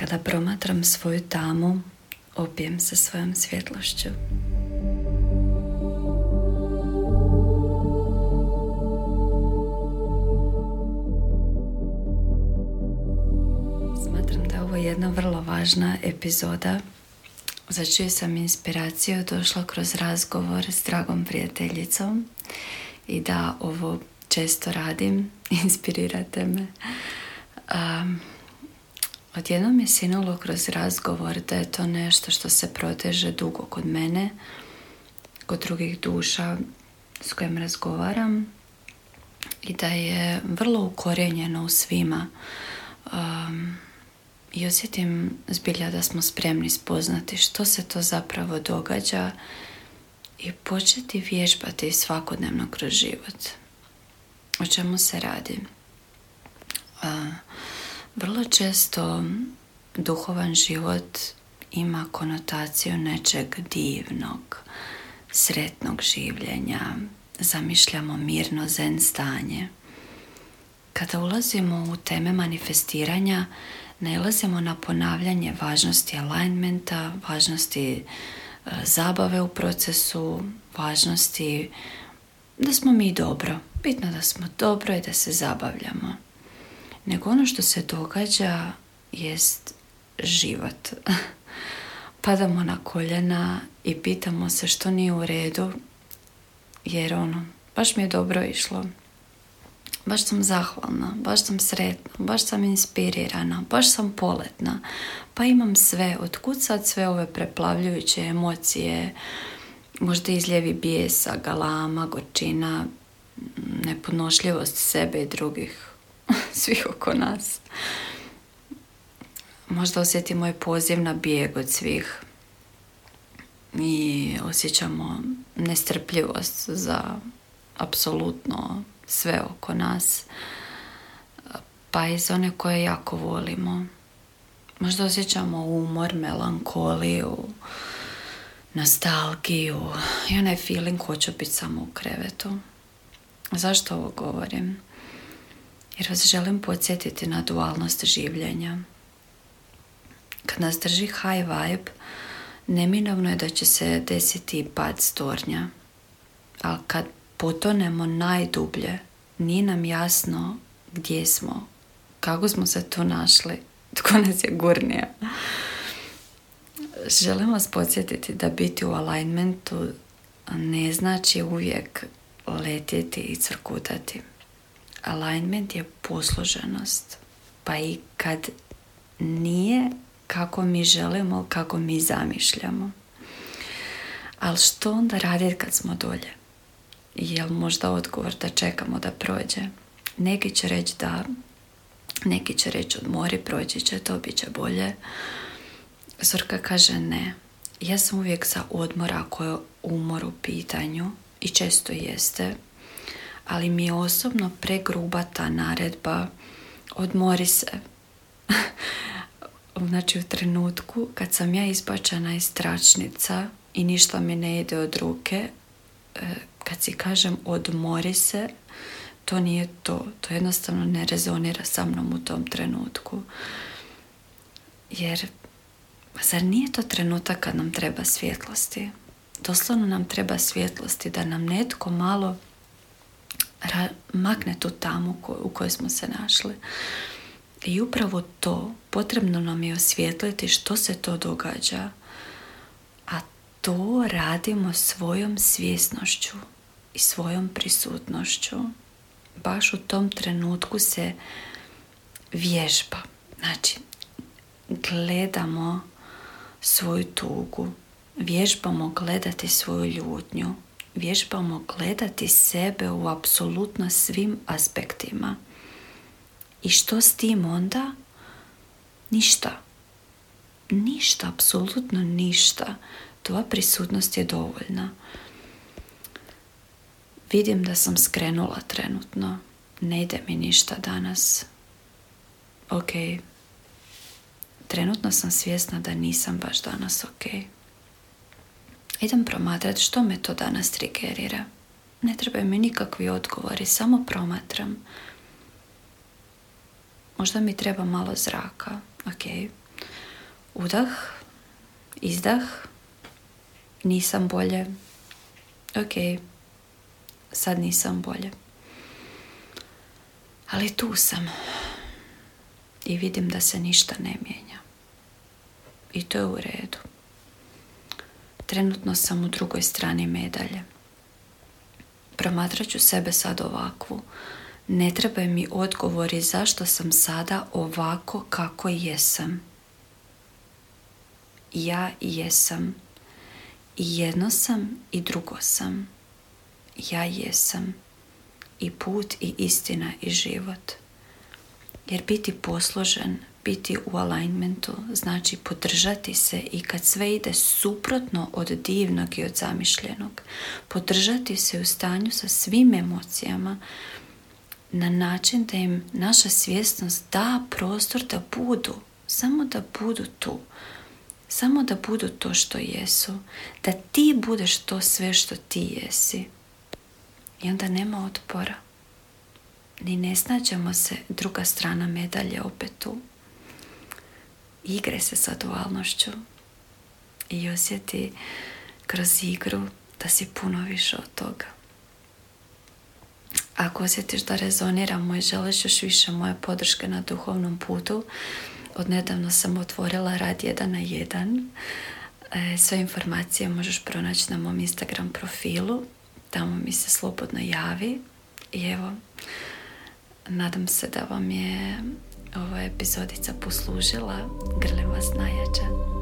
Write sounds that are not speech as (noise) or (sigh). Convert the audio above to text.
Kada promatram svoju tamu, opijem se svojom svjetlošću. Smatram da je ovo jedna vrlo važna epizoda za čiju sam inspiraciju došla kroz razgovor s dragom prijateljicom i da ovo često radim, (laughs) inspirirate me. Um, odjednom je sinulo kroz razgovor da je to nešto što se proteže dugo kod mene, kod drugih duša s kojim razgovaram i da je vrlo ukorjenjeno u svima. Um, I osjetim zbilja da smo spremni spoznati što se to zapravo događa i početi vježbati svakodnevno kroz život. O čemu se radi? Vrlo često duhovan život ima konotaciju nečeg divnog, sretnog življenja, zamišljamo mirno zen stanje. Kada ulazimo u teme manifestiranja, nailazimo na ponavljanje važnosti alignmenta, važnosti e, zabave u procesu, važnosti da smo mi dobro. Bitno da smo dobro i da se zabavljamo. Nego ono što se događa jest život. (laughs) Padamo na koljena i pitamo se što nije u redu jer ono, baš mi je dobro išlo baš sam zahvalna, baš sam sretna, baš sam inspirirana, baš sam poletna. Pa imam sve, otkud sad sve ove preplavljujuće emocije, možda izljevi bijesa, galama, gorčina, nepodnošljivost sebe i drugih, (laughs) svih oko nas. Možda osjetimo i poziv na bijeg od svih i osjećamo nestrpljivost za apsolutno sve oko nas, pa i za one koje jako volimo. Možda osjećamo umor, melankoliju, nostalgiju i onaj feeling hoću biti samo u krevetu. Zašto ovo govorim? Jer vas želim podsjetiti na dualnost življenja. Kad nas drži high vibe, neminovno je da će se desiti pad stornja. Ali kad potonemo najdublje, nije nam jasno gdje smo, kako smo se tu našli, (laughs) tko nas je gurnio. Želim vas podsjetiti da biti u alignmentu ne znači uvijek letjeti i crkutati. Alignment je posluženost. Pa i kad nije kako mi želimo, kako mi zamišljamo. Ali što onda raditi kad smo dolje? jel možda odgovor da čekamo da prođe. Neki će reći da, neki će reći odmori, proći će to, bit će bolje. Zorka kaže ne. Ja sam uvijek za odmor ako je umor u pitanju i često jeste, ali mi je osobno pregruba ta naredba odmori se. (laughs) znači u trenutku kad sam ja izbačena iz tračnica i ništa mi ne ide od ruke, e, kad si kažem odmori se, to nije to. To jednostavno ne rezonira sa mnom u tom trenutku. Jer, zar nije to trenutak kad nam treba svjetlosti? Doslovno nam treba svjetlosti da nam netko malo makne tu tamu u kojoj smo se našli. I upravo to potrebno nam je osvijetliti što se to događa. A to radimo svojom svjesnošću i svojom prisutnošću baš u tom trenutku se vježba. Znači, gledamo svoju tugu, vježbamo gledati svoju ljutnju, vježbamo gledati sebe u apsolutno svim aspektima. I što s tim onda? Ništa. Ništa, apsolutno ništa. Tvoja prisutnost je dovoljna. Vidim da sam skrenula trenutno. Ne ide mi ništa danas. Ok. Trenutno sam svjesna da nisam baš danas ok. Idem promatrati što me to danas trigerira. Ne trebaju mi nikakvi odgovori, samo promatram. Možda mi treba malo zraka. Ok. Udah, izdah, nisam bolje, ok, sad nisam bolje. Ali tu sam i vidim da se ništa ne mijenja. I to je u redu. Trenutno sam u drugoj strani medalje. Promatrat ću sebe sad ovakvu. Ne trebaju mi odgovori zašto sam sada ovako kako jesam. Ja jesam. I jedno sam i drugo sam. Ja jesam. I put i istina i život. Jer biti posložen, biti u alignmentu, znači podržati se i kad sve ide suprotno od divnog i od zamišljenog. Podržati se u stanju sa svim emocijama na način da im naša svjesnost da prostor da budu, samo da budu tu. Samo da budu to što jesu. Da ti budeš to sve što ti jesi. I onda nema otpora. Ni ne snađemo se druga strana medalje opet tu. Igre se sa dualnošću i osjeti kroz igru da si puno više od toga. Ako osjetiš da rezoniramo i želiš još više moje podrške na duhovnom putu, odnedavno sam otvorila rad 1 na 1. E, sve informacije možeš pronaći na mom Instagram profilu. Tamo mi se slobodno javi. I evo, nadam se da vam je ova epizodica poslužila. Grlim vas najjače.